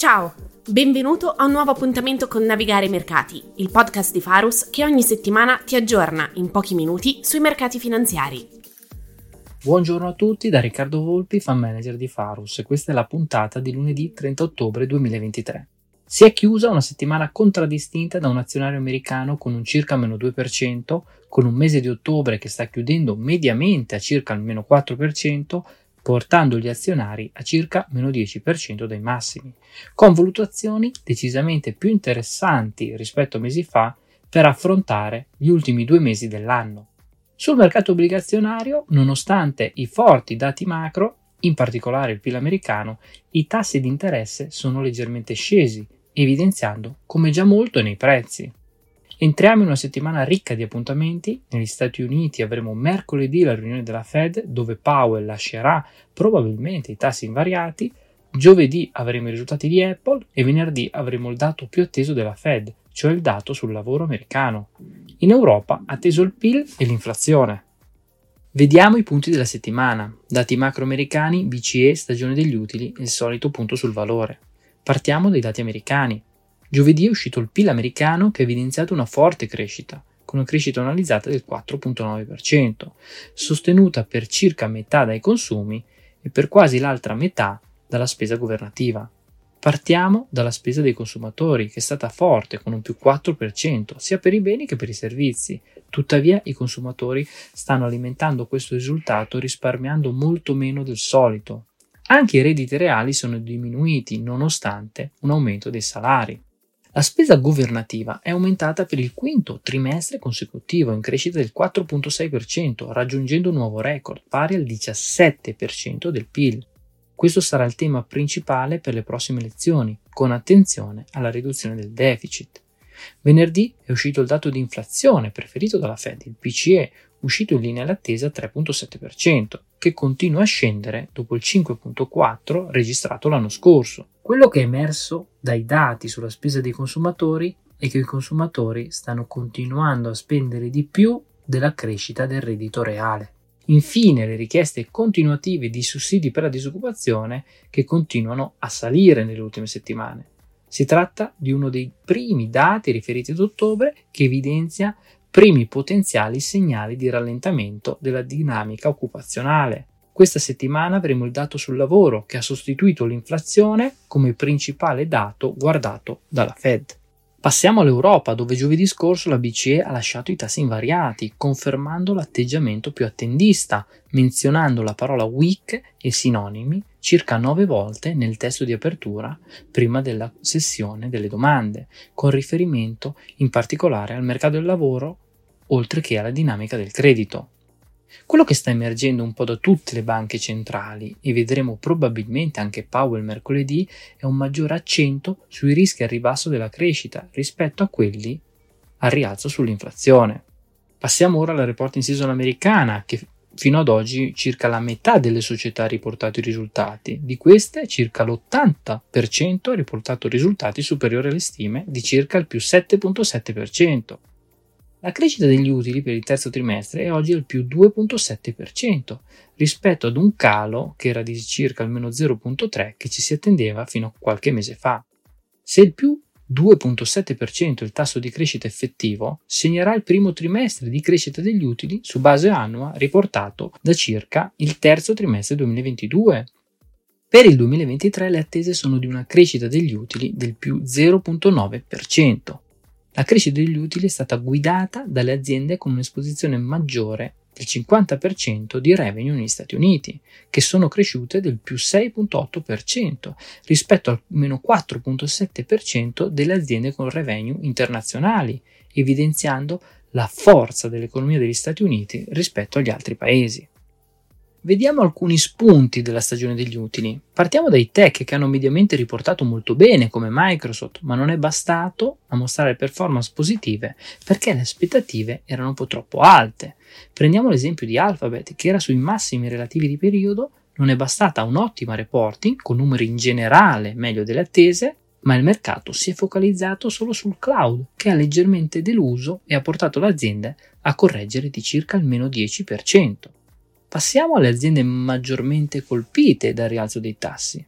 Ciao, benvenuto a un nuovo appuntamento con Navigare i Mercati, il podcast di Farus che ogni settimana ti aggiorna in pochi minuti sui mercati finanziari. Buongiorno a tutti da Riccardo Volpi, fan manager di Farus e questa è la puntata di lunedì 30 ottobre 2023. Si è chiusa una settimana contraddistinta da un azionario americano con un circa meno 2%, con un mese di ottobre che sta chiudendo mediamente a circa il meno 4%, portando gli azionari a circa meno 10% dai massimi, con valutazioni decisamente più interessanti rispetto a mesi fa per affrontare gli ultimi due mesi dell'anno. Sul mercato obbligazionario, nonostante i forti dati macro, in particolare il PIL americano, i tassi di interesse sono leggermente scesi, evidenziando come già molto nei prezzi. Entriamo in una settimana ricca di appuntamenti. Negli Stati Uniti avremo mercoledì la riunione della Fed dove Powell lascerà probabilmente i tassi invariati, giovedì avremo i risultati di Apple e venerdì avremo il dato più atteso della Fed, cioè il dato sul lavoro americano. In Europa atteso il PIL e l'inflazione. Vediamo i punti della settimana. Dati macro americani, BCE, stagione degli utili il solito punto sul valore. Partiamo dai dati americani. Giovedì è uscito il PIL americano che ha evidenziato una forte crescita, con una crescita analizzata del 4.9%, sostenuta per circa metà dai consumi e per quasi l'altra metà dalla spesa governativa. Partiamo dalla spesa dei consumatori, che è stata forte con un più 4%, sia per i beni che per i servizi. Tuttavia i consumatori stanno alimentando questo risultato risparmiando molto meno del solito. Anche i redditi reali sono diminuiti nonostante un aumento dei salari. La spesa governativa è aumentata per il quinto trimestre consecutivo in crescita del 4.6%, raggiungendo un nuovo record pari al 17% del PIL. Questo sarà il tema principale per le prossime elezioni, con attenzione alla riduzione del deficit. Venerdì è uscito il dato di inflazione preferito dalla Fed, il PCE, uscito in linea d'attesa 3.7%, che continua a scendere dopo il 5.4% registrato l'anno scorso. Quello che è emerso dai dati sulla spesa dei consumatori è che i consumatori stanno continuando a spendere di più della crescita del reddito reale. Infine le richieste continuative di sussidi per la disoccupazione che continuano a salire nelle ultime settimane. Si tratta di uno dei primi dati riferiti ad ottobre che evidenzia primi potenziali segnali di rallentamento della dinamica occupazionale. Questa settimana avremo il dato sul lavoro che ha sostituito l'inflazione come principale dato guardato dalla Fed. Passiamo all'Europa, dove giovedì scorso la BCE ha lasciato i tassi invariati, confermando l'atteggiamento più attendista, menzionando la parola weak e sinonimi circa nove volte nel testo di apertura prima della sessione delle domande, con riferimento in particolare al mercato del lavoro, oltre che alla dinamica del credito. Quello che sta emergendo un po' da tutte le banche centrali, e vedremo probabilmente anche Powell mercoledì, è un maggiore accento sui rischi al ribasso della crescita rispetto a quelli al rialzo sull'inflazione. Passiamo ora alla reporting season americana, che fino ad oggi circa la metà delle società ha riportato i risultati. Di queste, circa l'80% ha riportato risultati superiori alle stime di circa il più 7.7%. La crescita degli utili per il terzo trimestre è oggi al più 2.7% rispetto ad un calo che era di circa il meno 0.3 che ci si attendeva fino a qualche mese fa. Se il più 2.7% il tasso di crescita effettivo, segnerà il primo trimestre di crescita degli utili su base annua riportato da circa il terzo trimestre 2022. Per il 2023 le attese sono di una crescita degli utili del più 0.9%. La crescita degli utili è stata guidata dalle aziende con un'esposizione maggiore del 50% di revenue negli Stati Uniti, che sono cresciute del più 6.8% rispetto al meno 4.7% delle aziende con revenue internazionali, evidenziando la forza dell'economia degli Stati Uniti rispetto agli altri paesi. Vediamo alcuni spunti della stagione degli utili. Partiamo dai tech che hanno mediamente riportato molto bene come Microsoft, ma non è bastato a mostrare performance positive perché le aspettative erano un po' troppo alte. Prendiamo l'esempio di Alphabet che era sui massimi relativi di periodo, non è bastata un'ottima reporting con numeri in generale meglio delle attese, ma il mercato si è focalizzato solo sul cloud, che ha leggermente deluso e ha portato l'azienda a correggere di circa il meno 10%. Passiamo alle aziende maggiormente colpite dal rialzo dei tassi.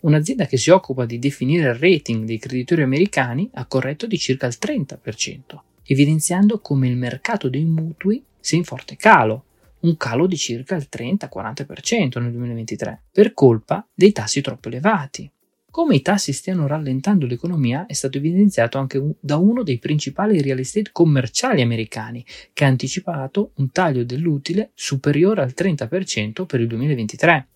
un'azienda che si occupa di definire il rating dei creditori americani ha corretto di circa il 30%, evidenziando come il mercato dei mutui sia in forte calo, un calo di circa il 30-40% nel 2023, per colpa dei tassi troppo elevati. Come i tassi stiano rallentando l'economia è stato evidenziato anche da uno dei principali real estate commerciali americani, che ha anticipato un taglio dell'utile superiore al 30% per il 2023.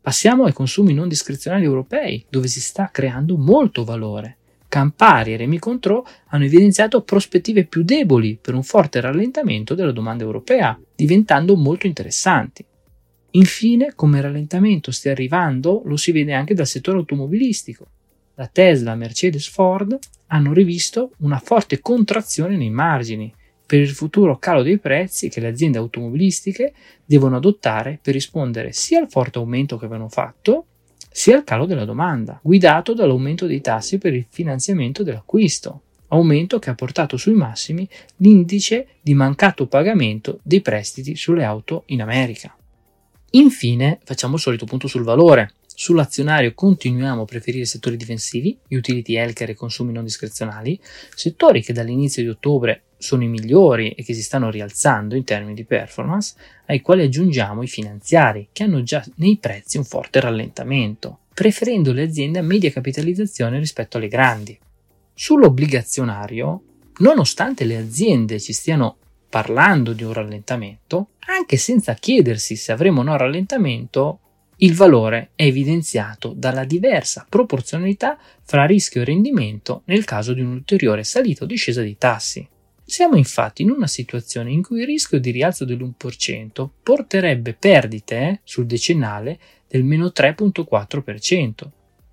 Passiamo ai consumi non discrezionali europei, dove si sta creando molto valore. Campari e Remi Contro hanno evidenziato prospettive più deboli per un forte rallentamento della domanda europea, diventando molto interessanti. Infine, come rallentamento stia arrivando, lo si vede anche dal settore automobilistico. La Tesla, Mercedes, Ford hanno rivisto una forte contrazione nei margini per il futuro calo dei prezzi che le aziende automobilistiche devono adottare per rispondere sia al forte aumento che avevano fatto, sia al calo della domanda, guidato dall'aumento dei tassi per il finanziamento dell'acquisto, aumento che ha portato sui massimi l'indice di mancato pagamento dei prestiti sulle auto in America. Infine, facciamo il solito punto sul valore. Sull'azionario continuiamo a preferire settori difensivi, utility healthcare e consumi non discrezionali, settori che dall'inizio di ottobre sono i migliori e che si stanno rialzando in termini di performance, ai quali aggiungiamo i finanziari, che hanno già nei prezzi un forte rallentamento, preferendo le aziende a media capitalizzazione rispetto alle grandi. Sull'obbligazionario, nonostante le aziende ci stiano parlando di un rallentamento, anche senza chiedersi se avremo o no rallentamento, il valore è evidenziato dalla diversa proporzionalità fra rischio e rendimento nel caso di un'ulteriore salita o discesa dei tassi. Siamo infatti in una situazione in cui il rischio di rialzo dell'1% porterebbe perdite eh, sul decennale del meno 3.4%,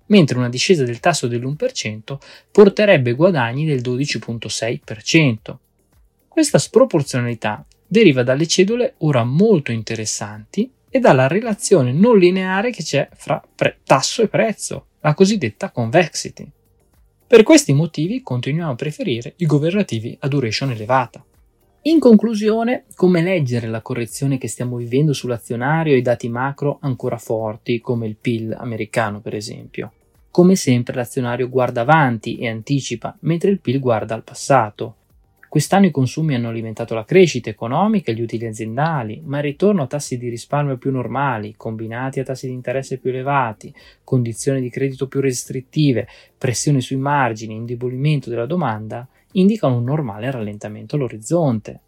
mentre una discesa del tasso dell'1% porterebbe guadagni del 12.6%. Questa sproporzionalità deriva dalle cedole ora molto interessanti e dalla relazione non lineare che c'è fra pre- tasso e prezzo, la cosiddetta convexity. Per questi motivi continuiamo a preferire i governativi a duration elevata. In conclusione, come leggere la correzione che stiamo vivendo sull'azionario e i dati macro ancora forti, come il PIL americano per esempio? Come sempre l'azionario guarda avanti e anticipa, mentre il PIL guarda al passato. Quest'anno i consumi hanno alimentato la crescita economica e gli utili aziendali, ma il ritorno a tassi di risparmio più normali, combinati a tassi di interesse più elevati, condizioni di credito più restrittive, pressione sui margini, indebolimento della domanda, indicano un normale rallentamento all'orizzonte.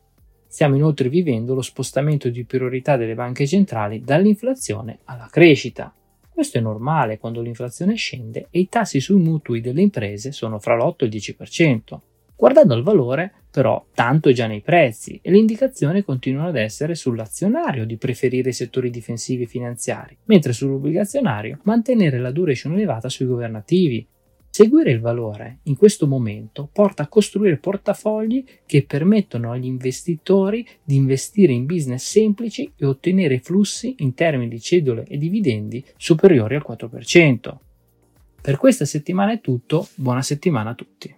Stiamo inoltre vivendo lo spostamento di priorità delle banche centrali dall'inflazione alla crescita. Questo è normale quando l'inflazione scende e i tassi sui mutui delle imprese sono fra l'8 e il 10%. Guardando al valore, però, tanto è già nei prezzi e le indicazioni continuano ad essere sull'azionario di preferire i settori difensivi e finanziari, mentre sull'obbligazionario mantenere la duration elevata sui governativi. Seguire il valore in questo momento porta a costruire portafogli che permettono agli investitori di investire in business semplici e ottenere flussi in termini di cedole e dividendi superiori al 4%. Per questa settimana è tutto, buona settimana a tutti.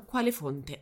quale fonte.